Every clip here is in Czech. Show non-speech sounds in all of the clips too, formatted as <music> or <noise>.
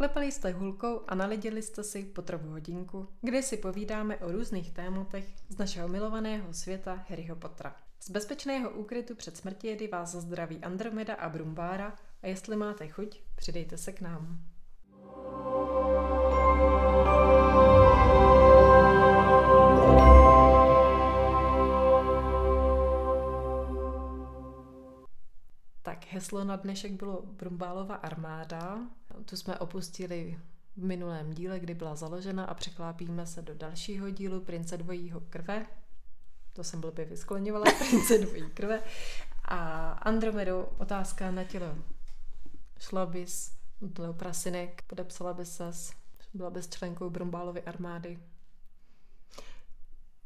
Poklepali jste hulkou a naleděli jste si potrovu hodinku, kde si povídáme o různých tématech z našeho milovaného světa Harryho Pottera. Z bezpečného úkrytu před smrtědy vás zdraví Andromeda a Brumbára a jestli máte chuť, přidejte se k nám. Tak heslo na dnešek bylo Brumbálova armáda. Tu jsme opustili v minulém díle, kdy byla založena a překlápíme se do dalšího dílu Prince dvojího krve. To jsem blbě vyskloňovala, <laughs> Prince dvojí krve. A Andromedo, otázka na tělo. Šla bys do prasinek, podepsala bys ses, byla bys členkou Brumbálovy armády.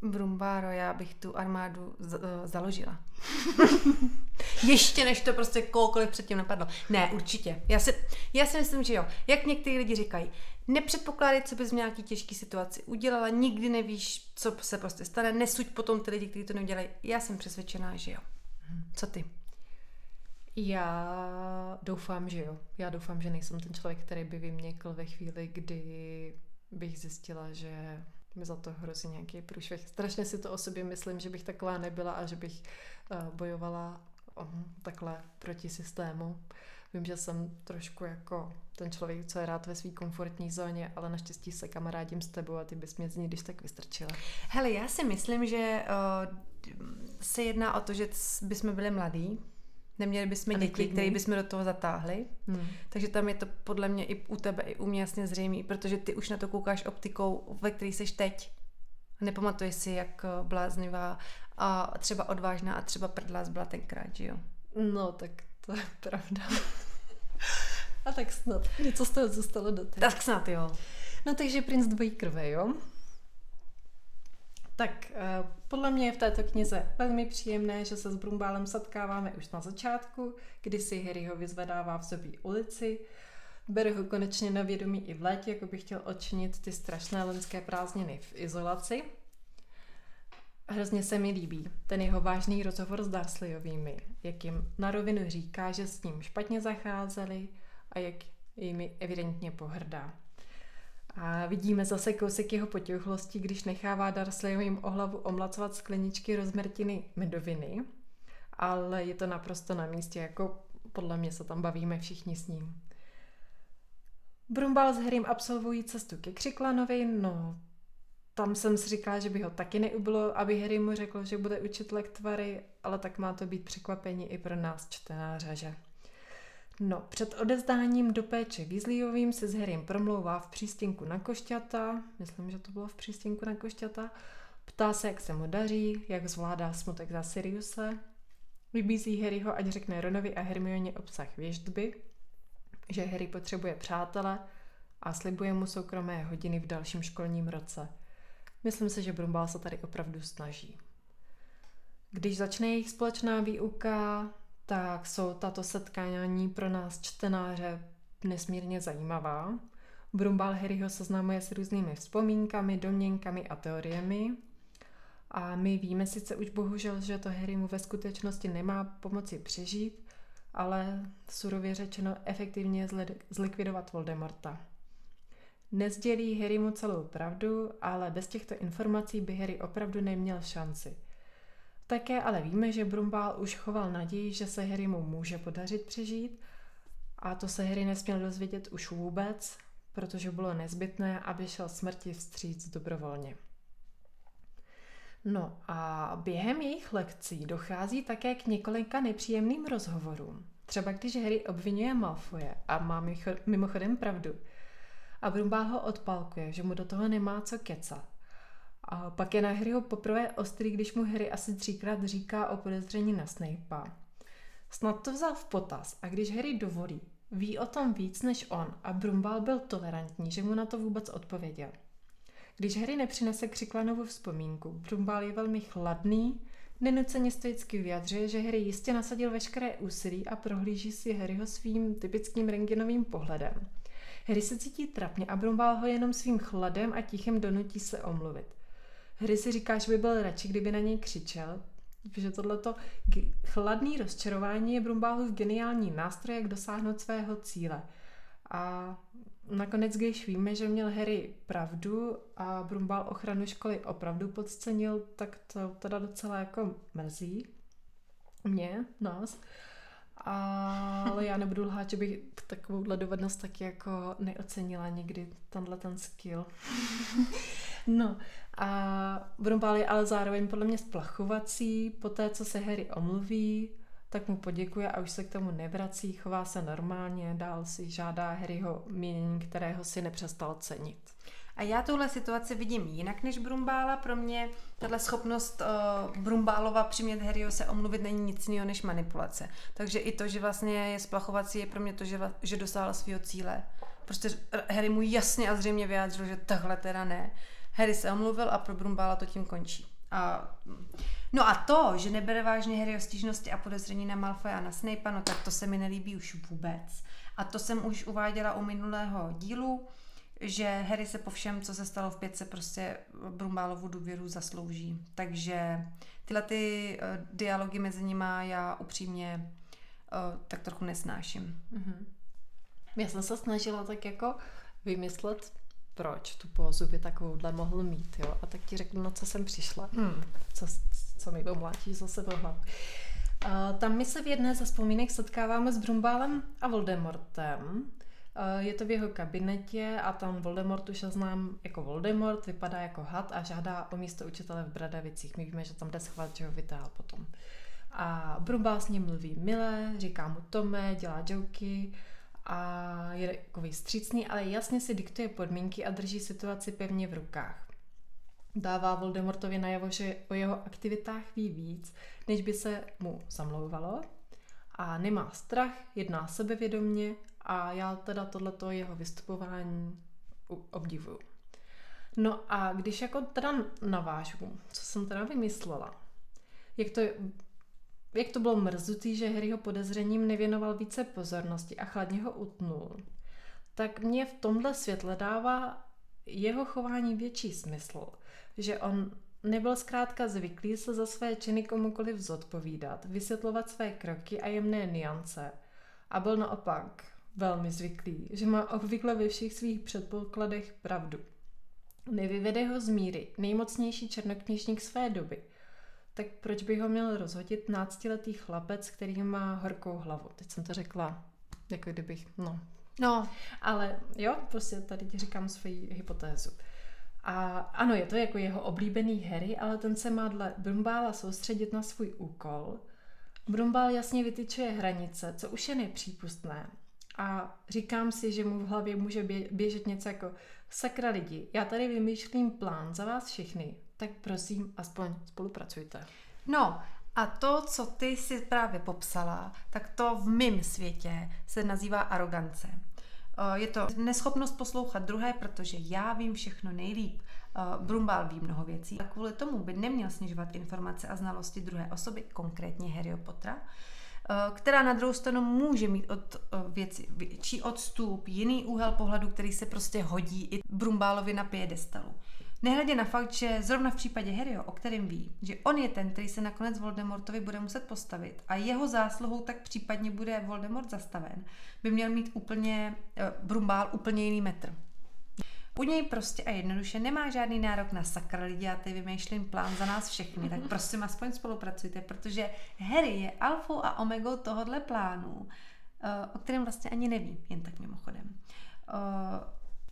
Brumbáro, já bych tu armádu z- eh, založila. <laughs> Ještě než to prostě kohokoliv předtím napadlo. Ne, určitě. Já si, já si myslím, že jo. Jak někteří lidi říkají, nepředpokládej, co bys v nějaký těžké situaci udělala, nikdy nevíš, co se prostě stane, nesuď potom ty lidi, kteří to neudělají. Já jsem přesvědčená, že jo. Co ty? Já doufám, že jo. Já doufám, že nejsem ten člověk, který by vyměkl ve chvíli, kdy bych zjistila, že mi za to hrozí nějaký průšvih. Strašně si to o sobě myslím, že bych taková nebyla a že bych uh, bojovala takhle proti systému. Vím, že jsem trošku jako ten člověk, co je rád ve své komfortní zóně, ale naštěstí se kamarádím s tebou a ty bys mě z ní když tak vystrčila. Hele, já si myslím, že uh, se jedná o to, že bychom byli mladí, neměli bychom děti, které bychom do toho zatáhli. Hmm. Takže tam je to podle mě i u tebe, i u mě jasně zřejmý, protože ty už na to koukáš optikou, ve které jsi teď. Nepamatuješ si, jak eh, bláznivá a třeba odvážná a třeba prdlás byla tenkrát, že jo? No, tak to je pravda. a tak snad. Něco z toho zůstalo do té. Tak snad jo. No takže princ dvojí krve, jo? Tak eh, podle mě je v této knize velmi příjemné, že se s Brumbálem setkáváme už na začátku, kdy si Harry ho vyzvedává v sobě ulici. Bere ho konečně na vědomí i v létě, jako by chtěl odčinit ty strašné lenské prázdniny v izolaci. Hrozně se mi líbí ten jeho vážný rozhovor s Dursleyovými, jak jim na rovinu říká, že s ním špatně zacházeli a jak jimi evidentně pohrdá. A vidíme zase kousek jeho potěchlosti, když nechává Dursleyovým o hlavu omlacovat skleničky rozmrtiny medoviny, ale je to naprosto na místě, jako podle mě se tam bavíme všichni s ním. Brumbal s Harrym absolvují cestu ke Křiklanovi, no tam jsem si říkala, že by ho taky neubilo, aby Harry mu řekl, že bude učit lektvary, ale tak má to být překvapení i pro nás čtenáře, že? No, před odezdáním do péče Weasleyovým se s Harrym promlouvá v přístěnku na košťata, myslím, že to bylo v přístěnku na košťata, ptá se, jak se mu daří, jak zvládá smutek za Siriuse, vybízí Harryho, ať řekne Ronovi a Hermioně obsah věždby, že Harry potřebuje přátele a slibuje mu soukromé hodiny v dalším školním roce. Myslím si, že Brumbál se tady opravdu snaží. Když začne jejich společná výuka, tak jsou tato setkání pro nás čtenáře nesmírně zajímavá. Brumbál Harryho seznamuje s různými vzpomínkami, domněnkami a teoriemi. A my víme sice už bohužel, že to Harry mu ve skutečnosti nemá pomoci přežít, ale surově řečeno efektivně zli- zlikvidovat Voldemorta. Nezdělí Harry mu celou pravdu, ale bez těchto informací by Harry opravdu neměl šanci. Také ale víme, že Brumbál už choval naději, že se Harry mu může podařit přežít a to se Harry nesměl dozvědět už vůbec, protože bylo nezbytné, aby šel smrti vstříc dobrovolně. No a během jejich lekcí dochází také k několika nepříjemným rozhovorům. Třeba když Harry obvinuje Malfoje a má mimochodem pravdu. A Brumbál ho odpalkuje, že mu do toho nemá co kecat. A pak je na Harryho poprvé ostrý, když mu Harry asi třikrát říká o podezření na Snape'a. Snad to vzal v potaz a když Harry dovolí, ví o tom víc než on a Brumbál byl tolerantní, že mu na to vůbec odpověděl. Když Harry nepřinese Křiklanovu vzpomínku, Brumbál je velmi chladný, nenuceně stoicky vyjadřuje, že Harry jistě nasadil veškeré úsilí a prohlíží si Harryho svým typickým rengenovým pohledem. Harry se cítí trapně a Brumbál ho jenom svým chladem a tichem donutí se omluvit. Harry si říká, že by byl radši, kdyby na něj křičel, že tohleto chladný rozčarování je Brumbálův geniální nástroj, jak dosáhnout svého cíle. A nakonec, když víme, že měl Harry pravdu a Brumbal ochranu školy opravdu podcenil, tak to teda docela jako mrzí mě, nás. Ale já nebudu lhát, že bych takovouhle dovednost taky jako neocenila nikdy, tenhle ten skill. <laughs> no a Brumbal je ale zároveň podle mě splachovací, po té, co se Harry omluví, tak mu poděkuje a už se k tomu nevrací, chová se normálně, dál si žádá Harryho mínění, kterého si nepřestal cenit. A já tuhle situaci vidím jinak než Brumbála. Pro mě tahle schopnost uh, Brumbálova přimět Harryho se omluvit není nic jiného než manipulace. Takže i to, že vlastně je splachovací, je pro mě to, že, že dosáhl svého cíle. Prostě Harry mu jasně a zřejmě vyjádřil, že takhle teda ne. Harry se omluvil a pro Brumbála to tím končí. A, no a to, že nebere vážně Harryho stížnosti a podezření na Malfoy a na Snape, no tak to se mi nelíbí už vůbec. A to jsem už uváděla u minulého dílu, že Harry se po všem, co se stalo v pětce, prostě Brumbálovu důvěru zaslouží. Takže tyhle ty uh, dialogy mezi nimi já upřímně uh, tak trochu nesnáším. Mm-hmm. Já jsem se snažila tak jako vymyslet, proč tu pózu by takovouhle mohl mít, jo. A tak ti řeknu, na co jsem přišla. Hmm. Co, co mi omlátí zase do hlav. Uh, tam my se v jedné ze vzpomínek setkáváme s Brumbálem a Voldemortem. Uh, je to v jeho kabinetě a tam Voldemort už znám jako Voldemort, vypadá jako had a žádá o místo učitele v Bradavicích. My víme, že tam jde schovat, že ho vytáhl potom. A Brumbál s ním mluví milé, říká mu Tome, dělá joky, a je takový střícný, ale jasně si diktuje podmínky a drží situaci pevně v rukách. Dává Voldemortovi najevo, že o jeho aktivitách ví víc, než by se mu zamlouvalo a nemá strach, jedná sebevědomně a já teda tohleto jeho vystupování obdivuju. No a když jako teda navážu, co jsem teda vymyslela, jak to jak to bylo mrzutý, že Harryho podezřením nevěnoval více pozornosti a chladně ho utnul, tak mě v tomhle světle dává jeho chování větší smysl, že on nebyl zkrátka zvyklý se za své činy komukoliv zodpovídat, vysvětlovat své kroky a jemné niance a byl naopak velmi zvyklý, že má obvykle ve všech svých předpokladech pravdu. Nevyvede ho z míry nejmocnější černokněžník své doby – tak proč by ho měl rozhodit náctiletý chlapec, který má horkou hlavu? Teď jsem to řekla, jako kdybych, no. No. Ale jo, prostě tady ti říkám svoji hypotézu. A ano, je to jako jeho oblíbený Harry, ale ten se má dle Brumbála soustředit na svůj úkol. Brumbál jasně vytyčuje hranice, co už je nepřípustné. A říkám si, že mu v hlavě může běžet něco jako sakra lidi, já tady vymýšlím plán za vás všechny, tak prosím, aspoň spolupracujte. No, a to, co ty si právě popsala, tak to v mém světě se nazývá arogance. Eh, je to neschopnost poslouchat druhé, protože já vím všechno nejlíp. Eh, Brumbál ví mnoho věcí a kvůli tomu by neměl snižovat informace a znalosti druhé osoby, konkrétně Harryho Pottera, která na druhou stranu může mít od věci větší odstup, jiný úhel pohledu, který se prostě hodí i Brumbálovi na piedestalu. Nehledě na fakt, že zrovna v případě Harryho, o kterém ví, že on je ten, který se nakonec Voldemortovi bude muset postavit a jeho zásluhou tak případně bude Voldemort zastaven, by měl mít úplně uh, Brumbál úplně jiný metr. U něj prostě a jednoduše nemá žádný nárok na sakra lidi a ty vymýšlím plán za nás všechny, tak prosím aspoň spolupracujte, protože Harry je alfou a omegou tohohle plánu, uh, o kterém vlastně ani neví, jen tak mimochodem. Uh,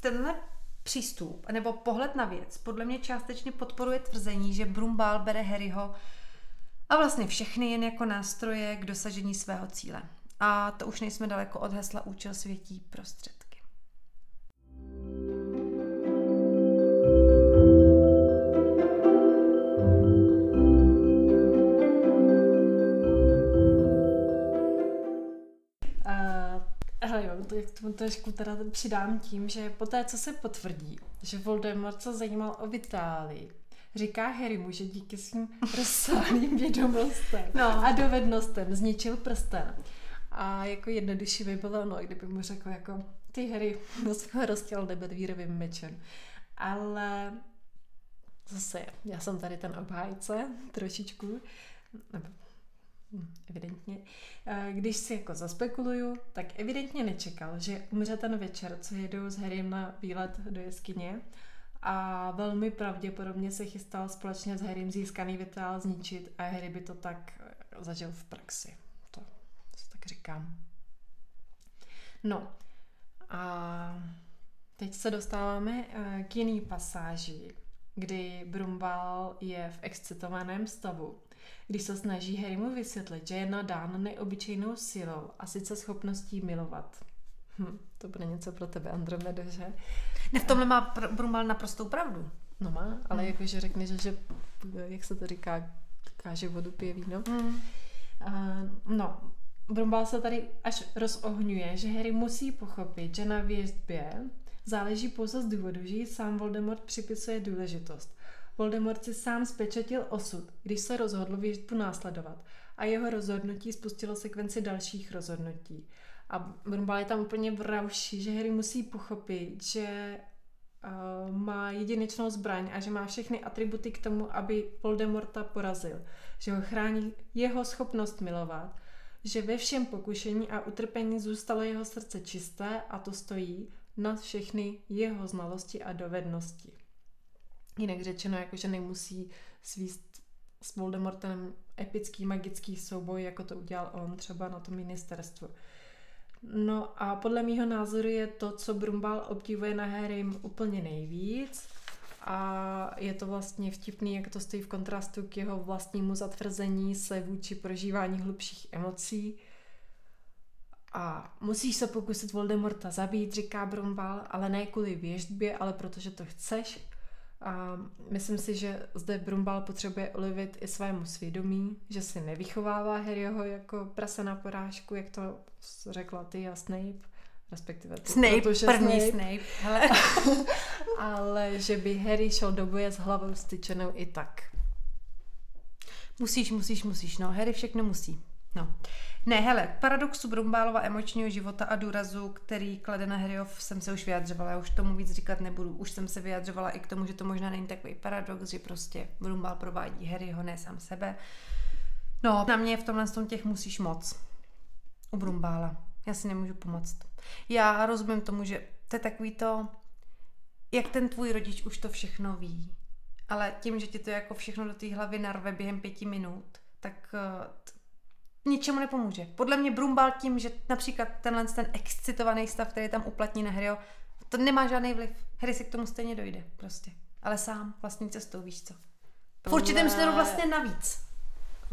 tenhle přístup nebo pohled na věc podle mě částečně podporuje tvrzení, že Brumbál bere Harryho a vlastně všechny jen jako nástroje k dosažení svého cíle. A to už nejsme daleko od hesla účel světí prostřed. tomu trošku teda přidám tím, že po té, co se potvrdí, že Voldemort se zajímal o Vitálii, říká Harrymu, že díky svým <laughs> rozsáhlým vědomostem no. a dovednostem zničil prsten. A jako jednodušší by bylo, no, kdyby mu řekl jako, ty Harry, <laughs> no ho roztěl nebedvírovým mečem. Ale zase, já jsem tady ten obhájce trošičku, nebo evidentně, eh, když si jako zaspekuluju, tak evidentně nečekal, že umře ten večer, co jedou s Harrym na výlet do jeskyně a velmi pravděpodobně se chystal společně s Harrym získaný vitál zničit a Harry by to tak eh, zažil v praxi. To, to tak říkám. No a teď se dostáváme eh, k jiný pasáži, kdy Brumbal je v excitovaném stavu, když se snaží Harrymu vysvětlit, že je nadán neobyčejnou silou a sice schopností milovat. Hm, to bude něco pro tebe, Andromeda, že? Ne, v tomhle má pr- Brumbal naprostou pravdu. No má, ale hmm. jakože řekne, že, že, jak se to říká, káže vodu pije víno. Hmm. Uh, no, Brumbal se tady až rozohňuje, že Harry musí pochopit, že na věžbě záleží pouze z důvodu, že jí sám Voldemort připisuje důležitost. Voldemort si sám spečetil osud, když se rozhodl věžbu následovat a jeho rozhodnutí spustilo sekvenci dalších rozhodnutí. A Brumbal je tam úplně v rauši, že Harry musí pochopit, že uh, má jedinečnou zbraň a že má všechny atributy k tomu, aby Voldemorta porazil. Že ho chrání jeho schopnost milovat, že ve všem pokušení a utrpení zůstalo jeho srdce čisté a to stojí nad všechny jeho znalosti a dovednosti. Jinak řečeno, jako že nemusí svíst s Voldemortem epický magický souboj, jako to udělal on třeba na tom ministerstvu. No a podle mýho názoru je to, co Brumbal obdivuje na Harrym úplně nejvíc a je to vlastně vtipný, jak to stojí v kontrastu k jeho vlastnímu zatvrzení se vůči prožívání hlubších emocí. A musíš se pokusit Voldemorta zabít, říká Brumbal, ale ne kvůli věžbě, ale protože to chceš. A myslím si, že zde Brumbal potřebuje ulivit i svému svědomí, že si nevychovává Harryho jako prase na porážku, jak to řekla ty a Snape, respektive ty, Snape, protože první Snape, Snape. Hele. <laughs> ale že by Harry šel do boje s hlavou styčenou i tak. Musíš, musíš, musíš. No, Harry všechno musí. No. Ne, hele, paradoxu Brumbálova emočního života a důrazu, který klade na Harryho, jsem se už vyjadřovala, já už tomu víc říkat nebudu. Už jsem se vyjadřovala i k tomu, že to možná není takový paradox, že prostě Brumbál provádí Harryho, ne sám sebe. No, na mě v tomhle tom těch musíš moc. U Brumbála. Já si nemůžu pomoct. Já rozumím tomu, že to je takový to, jak ten tvůj rodič už to všechno ví. Ale tím, že ti to jako všechno do té hlavy narve během pěti minut, tak uh, ničemu nepomůže. Podle mě Brumbal tím, že například tenhle ten excitovaný stav, který tam uplatní na Harryho, to nemá žádný vliv. Harry si k tomu stejně dojde, prostě. Ale sám, vlastní cestou, víš co. V určitém směru vlastně navíc.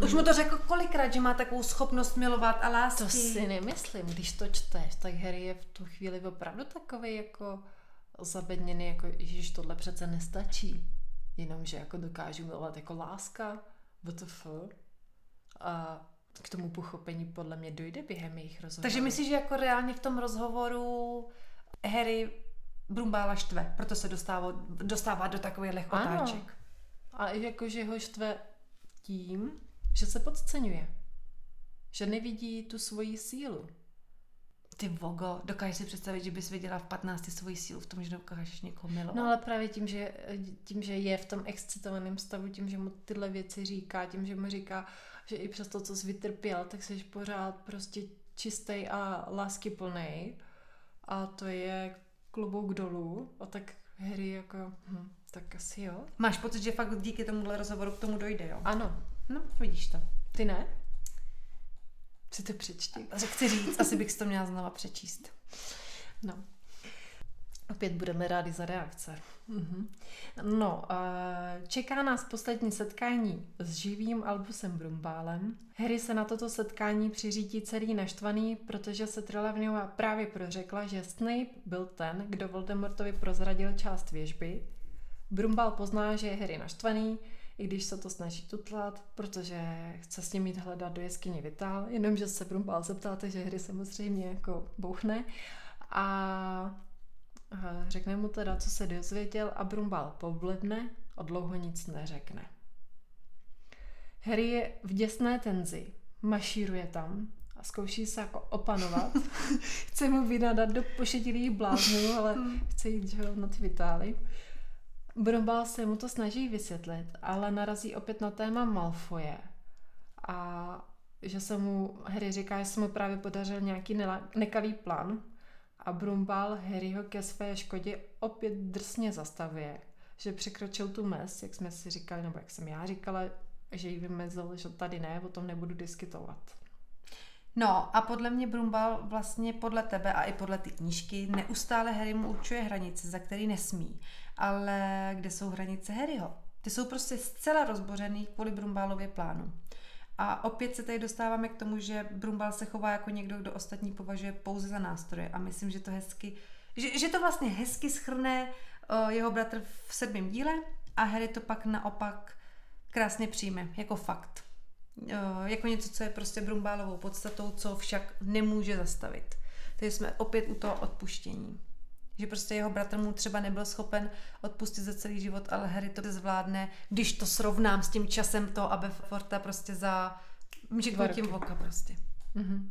Už mu to řekl kolikrát, že má takovou schopnost milovat a lásky. To si nemyslím, když to čteš, tak Harry je v tu chvíli opravdu takový jako zabedněný, jako ježiš, tohle přece nestačí. Jenomže jako dokážu milovat jako láska, WTF. A k tomu pochopení podle mě dojde během jejich rozhovorů. Takže myslíš, že jako reálně v tom rozhovoru Harry Brumbála štve, proto se dostává, dostává do takových otáček. A jako, že ho štve tím, že se podceňuje. Že nevidí tu svoji sílu. Ty vogo, dokážeš si představit, že bys viděla v 15 svoji sílu v tom, že dokážeš někoho milovat? No ale právě tím že, tím, že je v tom excitovaném stavu, tím, že mu tyhle věci říká, tím, že mu říká, že i přes to, co jsi vytrpěl, tak jsi pořád prostě čistý a láskyplný. A to je klobouk dolů. A tak Harry jako, hm, tak asi jo. Máš pocit, že fakt díky tomuhle rozhovoru k tomu dojde, jo? Ano. No, vidíš to. Ty ne? Si to přečti. Chci říct, asi bych si to měla znova přečíst. No. Opět budeme rádi za reakce. Mhm. No, čeká nás poslední setkání s živým Albusem Brumbálem. Harry se na toto setkání přiřídí celý naštvaný, protože se Trelawneyová právě prořekla, že Snape byl ten, kdo Voldemortovi prozradil část věžby. Brumbál pozná, že je Harry naštvaný, i když se to snaží tutlat, protože chce s ním jít hledat do jeskyně Vitál, jenomže se Brumbál zeptá, že Harry samozřejmě jako bouchne. A Řekne mu teda, co se dozvěděl a Brumbal pobledne a dlouho nic neřekne. Harry je v děsné tenzi, mašíruje tam a zkouší se jako opanovat. <laughs> chce mu vynadat do pošetilých bláznů, ale hmm. chce jít že, na ty Vitály. Brumbal se mu to snaží vysvětlit, ale narazí opět na téma Malfoje. A že se mu, Harry říká, že se mu právě podařil nějaký nekalý plán a Brumbal Harryho ke své škodě opět drsně zastavuje, že překročil tu mez, jak jsme si říkali, nebo jak jsem já říkala, že ji vymezil, že tady ne, o tom nebudu diskutovat. No a podle mě Brumbal vlastně podle tebe a i podle ty knížky neustále Harry mu určuje hranice, za který nesmí. Ale kde jsou hranice Harryho? Ty jsou prostě zcela rozbořený kvůli Brumbálově plánu. A opět se tady dostáváme k tomu, že Brumbal se chová jako někdo, kdo ostatní považuje pouze za nástroje. A myslím, že to hezky, že, že to vlastně hezky schrne uh, jeho bratr v sedmém díle a Harry to pak naopak krásně přijme, jako fakt. Uh, jako něco, co je prostě Brumbálovou podstatou, co však nemůže zastavit. Takže jsme opět u toho odpuštění. Že prostě jeho bratr mu třeba nebyl schopen odpustit za celý život, ale Harry to zvládne, když to srovnám s tím časem to, aby Forta prostě za tím oka prostě. Mm-hmm.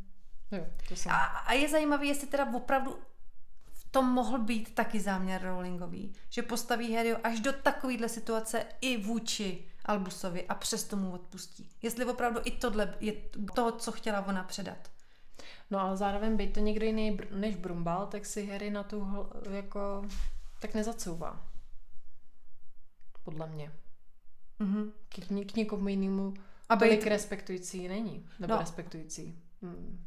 Jo, to jsem. A, a je zajímavé, jestli teda opravdu v tom mohl být taky záměr Rowlingový, že postaví Harry až do takovéhle situace i vůči Albusovi a přesto mu odpustí. Jestli opravdu i tohle je to, co chtěla ona předat. No ale zároveň být to někdo jiný než Brumbal, tak si Harry na tu jako tak nezacouvá. Podle mě. Mm-hmm. K, k někomu jinému a tolik být... respektující není. Nebo no. respektující. Hmm.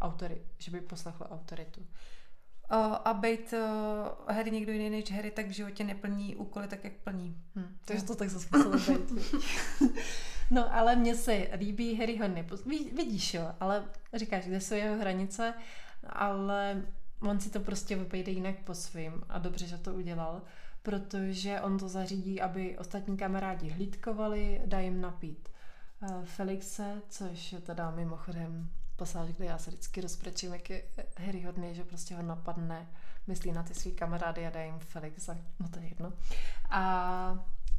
Autory, že by poslechl autoritu. Uh, a být uh, Harry někdo jiný než Harry, tak v životě neplní úkoly tak, jak plní. Hmm. Takže to tak zase být. <laughs> no, ale mně se líbí Harryho nepos... Vidíš, jo, ale říkáš, kde jsou jeho hranice, ale on si to prostě obejde jinak po svým a dobře, že to udělal, protože on to zařídí, aby ostatní kamarádi hlídkovali, dá jim napít uh, Felixe, což je teda mimochodem pasáž, kde já se vždycky rozprečím, jak je Harry hodný, že prostě ho napadne, myslí na ty svý kamarády a dá jim Felix, no to je jedno. A,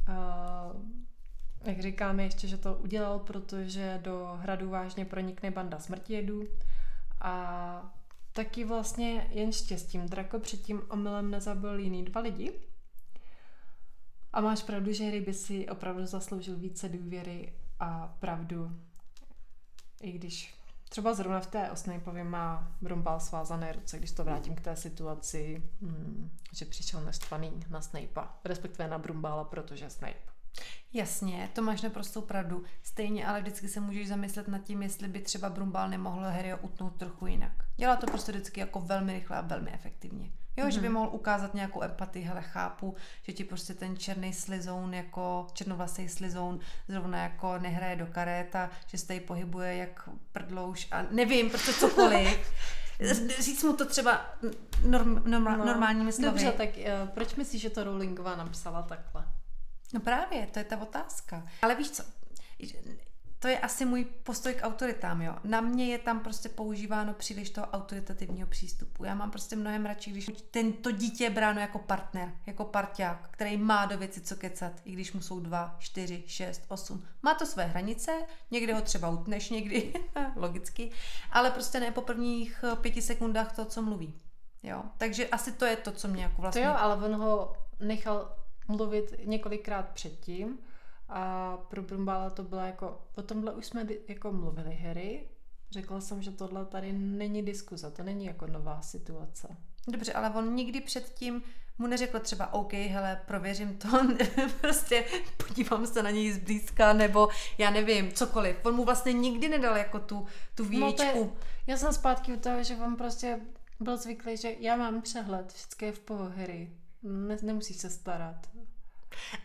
a jak říkáme ještě, že to udělal, protože do hradu vážně pronikne banda smrtijedů a taky vlastně jen štěstím Drako předtím omylem nezabil jiný dva lidi. A máš pravdu, že Harry by si opravdu zasloužil více důvěry a pravdu, i když Třeba zrovna v té Osnapeově má Brumbal svázané ruce, když to vrátím k té situaci, hmm, že přišel naštvaný na Snape'a, respektive na Brumbala, protože Snape. Jasně, to máš naprostou pravdu. Stejně ale vždycky se můžeš zamyslet nad tím, jestli by třeba Brumbal nemohl Harryho utnout trochu jinak. Dělá to prostě vždycky jako velmi rychle a velmi efektivně. Jo, mm-hmm. že by mhm. mohl ukázat nějakou empatii, hele, chápu, že ti prostě ten černý slizoun, jako černovlasý slizoun, zrovna jako nehraje do karéta, že se tady pohybuje jak prdlouš a nevím, prostě cokoliv. <laughs> Říct mu to třeba norm, norm, no, normálními slovy. Dobře, tak uh, proč myslíš, že to Rowlingová napsala takhle? No právě, to je ta otázka. Ale víš co, to je asi můj postoj k autoritám, jo. Na mě je tam prostě používáno příliš toho autoritativního přístupu. Já mám prostě mnohem radši, když tento dítě je bráno jako partner, jako parťák, který má do věci co kecat, i když mu jsou dva, čtyři, šest, osm. Má to své hranice, někdy ho třeba utneš, někdy, <laughs> logicky, ale prostě ne po prvních eh, pěti sekundách to, co mluví. Jo, takže asi to je to, co mě jako vlastně... To jo, ale on ho nechal mluvit několikrát předtím, a pro Brumbála to bylo jako, o tomhle už jsme jako mluvili Harry, řekla jsem, že tohle tady není diskuze, to není jako nová situace. Dobře, ale on nikdy předtím mu neřekl třeba OK, hele, prověřím to, <laughs> prostě podívám se na něj zblízka, nebo já nevím, cokoliv. On mu vlastně nikdy nedal jako tu, tu výječku. No je, já jsem zpátky u toho, že on prostě byl zvyklý, že já mám přehled, všechno je v pohodě, ne, nemusíš se starat.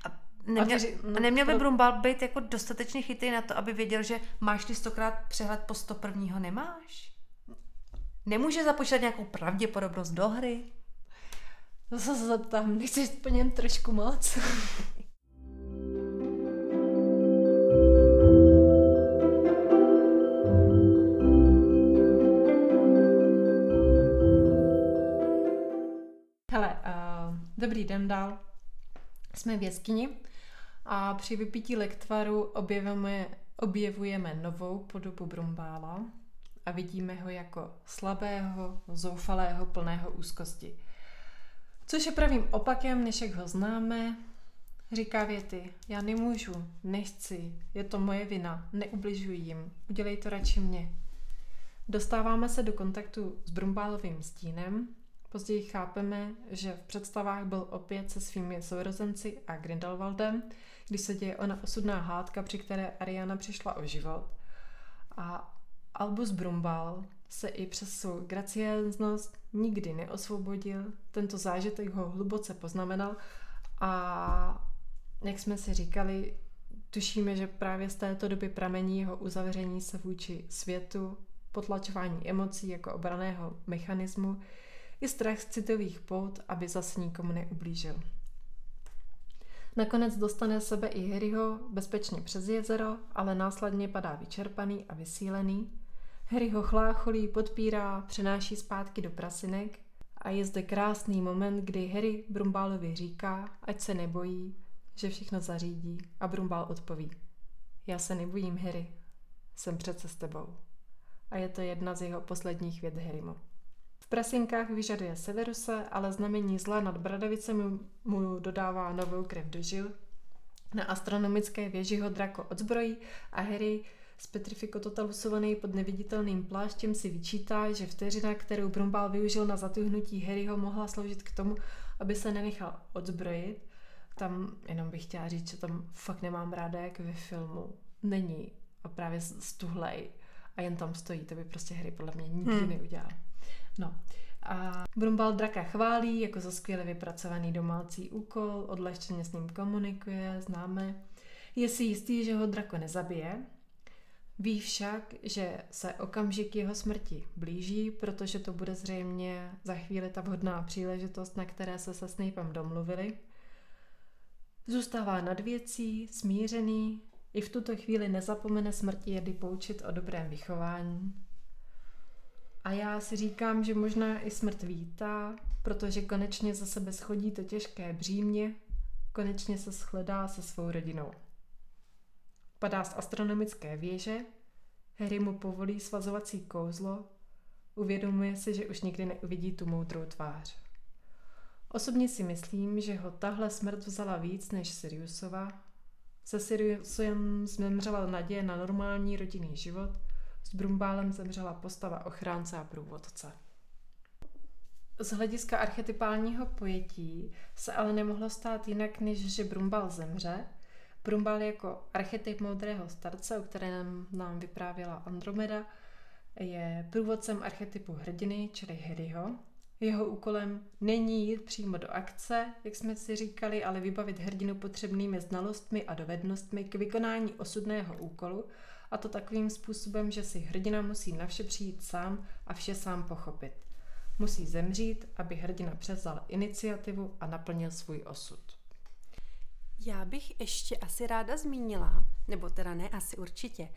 A Neměl, no, neměl by pro... Brumbal být jako dostatečně chytrý na to, aby věděl, že máš ty stokrát přehled po 101. nemáš? Nemůže započítat nějakou pravděpodobnost do hry? To se zeptám, nechceš po něm trošku moc? <laughs> Hele, uh, dobrý den dál. Jsme v jeskyni a při vypití lektvaru objevujeme, objevujeme novou podobu Brumbála a vidíme ho jako slabého, zoufalého, plného úzkosti. Což je pravým opakem, než jak ho známe, Říká věty, já nemůžu, nechci, je to moje vina, neubližuji jim, udělej to radši mě. Dostáváme se do kontaktu s Brumbálovým stínem, později chápeme, že v představách byl opět se svými sourozenci a Grindelwaldem, když se děje ona osudná hádka, při které Ariana přišla o život. A Albus Brumbal se i přes svou gracienznost nikdy neosvobodil, tento zážitek ho hluboce poznamenal a jak jsme si říkali, tušíme, že právě z této doby pramení jeho uzavření se vůči světu, potlačování emocí jako obraného mechanismu i strach z citových pout, aby zase nikomu neublížil. Nakonec dostane sebe i Harryho bezpečně přes jezero, ale následně padá vyčerpaný a vysílený. Harry ho chlácholí, podpírá, přenáší zpátky do prasinek a je zde krásný moment, kdy Harry Brumbálovi říká, ať se nebojí, že všechno zařídí a Brumbál odpoví. Já se nebojím, Harry, jsem přece s tebou. A je to jedna z jeho posledních věd Harrymu. V prasinkách vyžaduje Severuse, ale znamení zla nad Bradavicemi mu dodává novou krev do žil. Na astronomické věži ho drako odzbrojí a Harry z Petrifiko totalusovaný pod neviditelným pláštěm si vyčítá, že vteřina, kterou Brumbál využil na zatuhnutí Harryho, mohla sloužit k tomu, aby se nenechal odzbrojit. Tam jenom bych chtěla říct, že tam fakt nemám ráda, jak ve filmu není a právě stuhlej a jen tam stojí, to by prostě Harry podle mě nikdy hmm. neudělal. No. A Brumbal draka chválí jako za skvěle vypracovaný domácí úkol, odlehčeně s ním komunikuje, známe. Je si jistý, že ho drako nezabije, Ví však, že se okamžik jeho smrti blíží, protože to bude zřejmě za chvíli ta vhodná příležitost, na které se se Snapem domluvili. Zůstává nad věcí, smířený, i v tuto chvíli nezapomene smrti jedy poučit o dobrém vychování. A já si říkám, že možná i smrt vítá, protože konečně za sebe schodí to těžké břímě, konečně se shledá se svou rodinou. Padá z astronomické věže, Harry mu povolí svazovací kouzlo, uvědomuje si, že už nikdy neuvidí tu moudrou tvář. Osobně si myslím, že ho tahle smrt vzala víc než Siriusova. Se Siriusem zemřela naděje na normální rodinný život, s Brumbálem zemřela postava ochránce a průvodce. Z hlediska archetypálního pojetí se ale nemohlo stát jinak, než že Brumbal zemře Brumbal jako archetyp moudrého starce, o kterém nám vyprávěla Andromeda, je průvodcem archetypu hrdiny, čili Harryho. Jeho úkolem není jít přímo do akce, jak jsme si říkali, ale vybavit hrdinu potřebnými znalostmi a dovednostmi k vykonání osudného úkolu, a to takovým způsobem, že si hrdina musí na vše přijít sám a vše sám pochopit. Musí zemřít, aby hrdina převzal iniciativu a naplnil svůj osud. Já bych ještě asi ráda zmínila, nebo teda ne, asi určitě,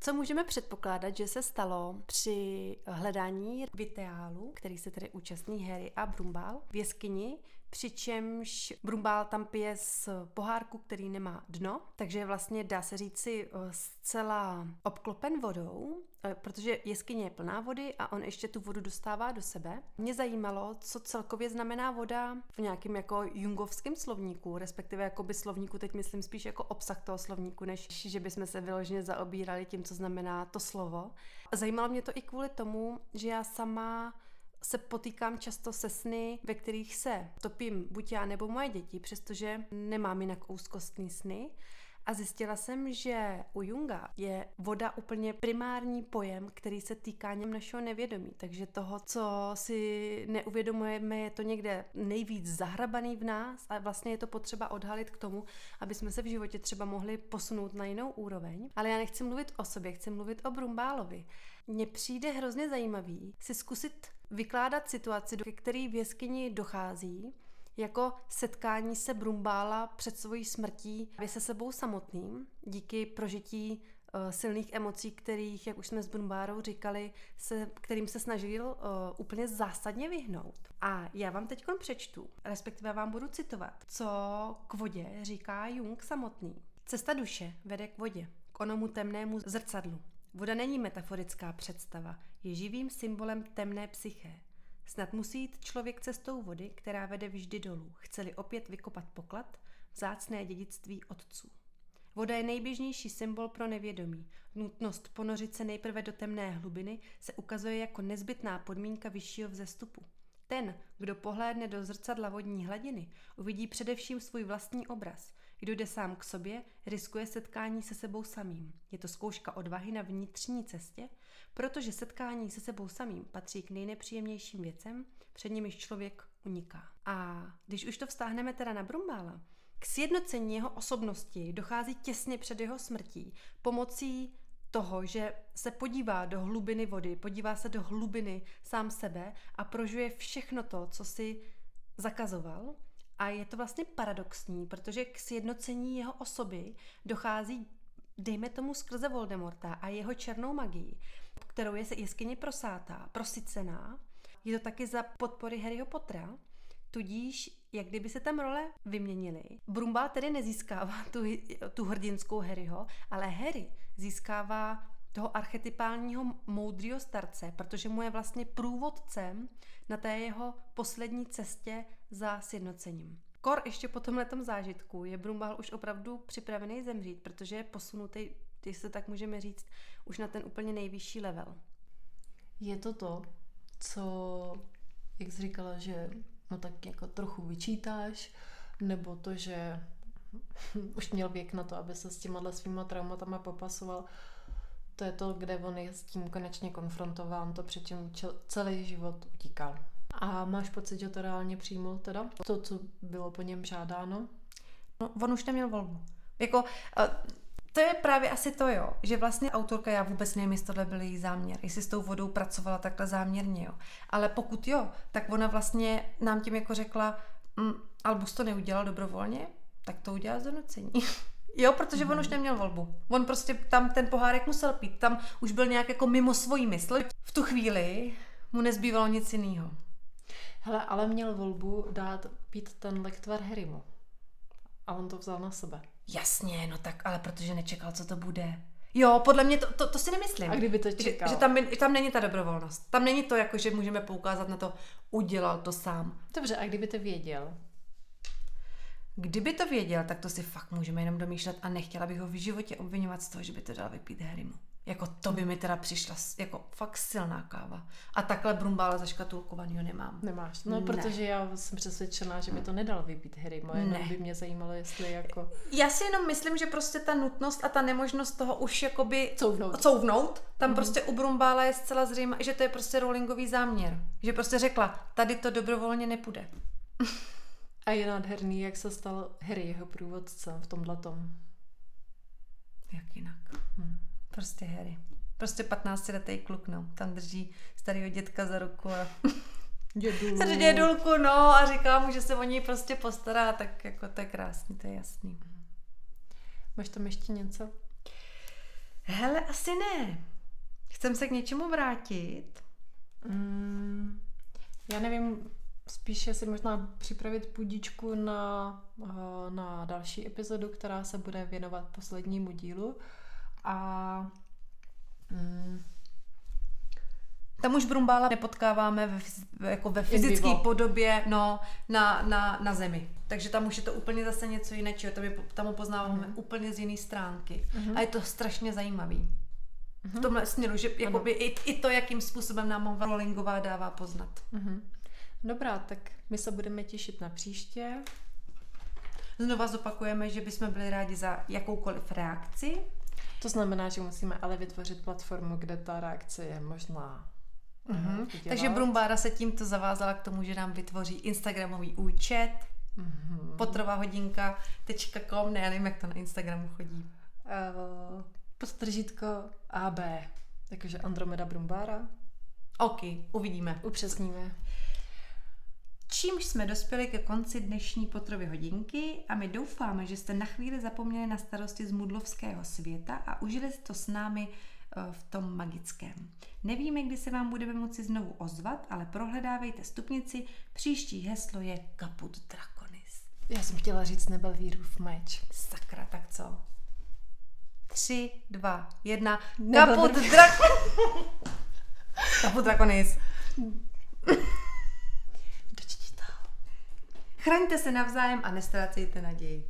co můžeme předpokládat, že se stalo při hledání Viteálu, který se tedy účastní Harry a Brumbál v jeskyni, přičemž Brumbál tam pije z pohárku, který nemá dno, takže vlastně dá se říci eh, zcela obklopen vodou, protože jeskyně je plná vody a on ještě tu vodu dostává do sebe. Mě zajímalo, co celkově znamená voda v nějakém jako jungovském slovníku, respektive jako by slovníku, teď myslím spíš jako obsah toho slovníku, než že bychom se vyloženě zaobírali tím, co znamená to slovo. Zajímalo mě to i kvůli tomu, že já sama se potýkám často se sny, ve kterých se topím buď já nebo moje děti, přestože nemám jinak úzkostný sny. A zjistila jsem, že u Junga je voda úplně primární pojem, který se týká něm našeho nevědomí. Takže toho, co si neuvědomujeme, je to někde nejvíc zahrabaný v nás a vlastně je to potřeba odhalit k tomu, aby jsme se v životě třeba mohli posunout na jinou úroveň. Ale já nechci mluvit o sobě, chci mluvit o Brumbálovi. Mně přijde hrozně zajímavý si zkusit vykládat situaci, do které v jeskyni dochází, jako setkání se Brumbála před svojí smrtí se sebou samotným, díky prožití uh, silných emocí, kterých, jak už jsme s Brumbárou říkali, se, kterým se snažil uh, úplně zásadně vyhnout. A já vám teď přečtu, respektive vám budu citovat, co k vodě říká Jung samotný. Cesta duše vede k vodě, k onomu temnému zrcadlu. Voda není metaforická představa, je živým symbolem temné psyché. Snad musí jít člověk cestou vody, která vede vždy dolů. Chceli opět vykopat poklad, zácné dědictví otců. Voda je nejběžnější symbol pro nevědomí. Nutnost ponořit se nejprve do temné hlubiny se ukazuje jako nezbytná podmínka vyššího vzestupu. Ten, kdo pohlédne do zrcadla vodní hladiny, uvidí především svůj vlastní obraz. Kdo jde sám k sobě, riskuje setkání se sebou samým. Je to zkouška odvahy na vnitřní cestě, protože setkání se sebou samým patří k nejnepříjemnějším věcem, před nimiž člověk uniká. A když už to vztáhneme teda na Brumbála, k sjednocení jeho osobnosti dochází těsně před jeho smrtí pomocí toho, že se podívá do hlubiny vody, podívá se do hlubiny sám sebe a prožuje všechno to, co si zakazoval. A je to vlastně paradoxní, protože k sjednocení jeho osoby dochází, dejme tomu, skrze Voldemorta a jeho černou magii, kterou je se jeskyně prosátá, prosycená. Je to taky za podpory Harryho Pottera, Tudíž, jak kdyby se tam role vyměnily. Brumbal tedy nezískává tu, tu hrdinskou Harryho, ale Harry získává toho archetypálního moudrýho starce, protože mu je vlastně průvodcem na té jeho poslední cestě za sjednocením. Kor ještě po tomhle zážitku je Brumbal už opravdu připravený zemřít, protože je posunutý, když se tak můžeme říct, už na ten úplně nejvyšší level. Je to to, co, jak jsi říkala, že no tak jako trochu vyčítáš, nebo to, že <laughs> už měl věk na to, aby se s těma svýma traumatama popasoval. To je to, kde on je s tím konečně konfrontován, to předtím celý život utíkal. A máš pocit, že to reálně přijmul teda? To, co bylo po něm žádáno? No, on už neměl volbu. Jako, to je právě asi to, jo, že vlastně autorka, já vůbec nevím, jestli tohle byl její záměr, jestli s tou vodou pracovala takhle záměrně, jo. Ale pokud jo, tak ona vlastně nám tím jako řekla, mm, Albus to neudělal dobrovolně, tak to udělá donucení. <laughs> Jo, protože on už mhm. neměl volbu. On prostě tam ten pohárek musel pít. Tam už byl nějak jako mimo svojí mysl. V tu chvíli mu nezbývalo nic jiného. Hele, ale měl volbu dát pít ten lektvar Harrymu. A on to vzal na sebe. Jasně, no tak, ale protože nečekal, co to bude. Jo, podle mě to, to, to si nemyslím. A kdyby to čekal? Že, že tam, tam není ta dobrovolnost. Tam není to, jako že můžeme poukázat na to, udělal to sám. Dobře, a kdyby to věděl? Kdyby to věděl, tak to si fakt můžeme jenom domýšlet a nechtěla bych ho v životě obvinovat z toho, že by to dal vypít Harrymu. Jako to by mi teda přišla jako fakt silná káva. A takhle brumbále zaškatulkovanýho nemám. Nemáš. No, ne. protože já jsem přesvědčená, že by to nedal vypít Harry. Moje ne. by mě zajímalo, jestli jako... Já si jenom myslím, že prostě ta nutnost a ta nemožnost toho už jakoby couvnout, couvnout tam mm-hmm. prostě u Brumbála je zcela zřejmé, že to je prostě rollingový záměr. Že prostě řekla, tady to dobrovolně nepůjde. <laughs> a je nádherný, jak se stal Harry jeho průvodcem v tomhle tom. Jak jinak. Hmm. Prostě Harry. Prostě 15 letý kluk, no. Tam drží starého dětka za ruku a <laughs> Dědulu. Dědulku, no, a říká mu, že se o něj prostě postará, tak jako to je krásný, to je jasný. Máš tam ještě něco? Hele, asi ne. Chcem se k něčemu vrátit. Mm, já nevím, spíše si možná připravit půdičku na, eh, na další epizodu, která se bude věnovat poslednímu dílu. A mm, tam už Brumbála nepotkáváme ve, jako ve fyzické podobě no, na, na, na zemi. Takže tam už je to úplně zase něco jiného, tam, je, tam ho poznáváme mm. úplně z jiné stránky. Mm. A je to strašně zajímavý. Mm. V tomhle směru, že jakoby i, i to, jakým způsobem nám ho Rowlingová dává poznat. Mm. Dobrá, tak my se budeme těšit na příště. Znova zopakujeme, že bychom byli rádi za jakoukoliv reakci to znamená, že musíme ale vytvořit platformu, kde ta reakce je možná Mm-hmm. Takže Brumbára se tímto zavázala k tomu, že nám vytvoří Instagramový účet mm-hmm. potrová hodinka.com, ne, já nevím, jak to na Instagramu chodí. Uh, postržítko AB, jakože Andromeda Brumbára. OK, uvidíme. Upřesníme. Čímž jsme dospěli ke konci dnešní potrovy hodinky a my doufáme, že jste na chvíli zapomněli na starosti z mudlovského světa a užili to s námi eh, v tom magickém. Nevíme, kdy se vám budeme moci znovu ozvat, ale prohledávejte stupnici. Příští heslo je Kaput Draconis. Já jsem chtěla říct Nebelvírův meč. Sakra, tak co? Tři, dva, jedna. Kaput Draconis. <laughs> Kaput Draconis. <laughs> Chraňte se navzájem a nestrácejte naději.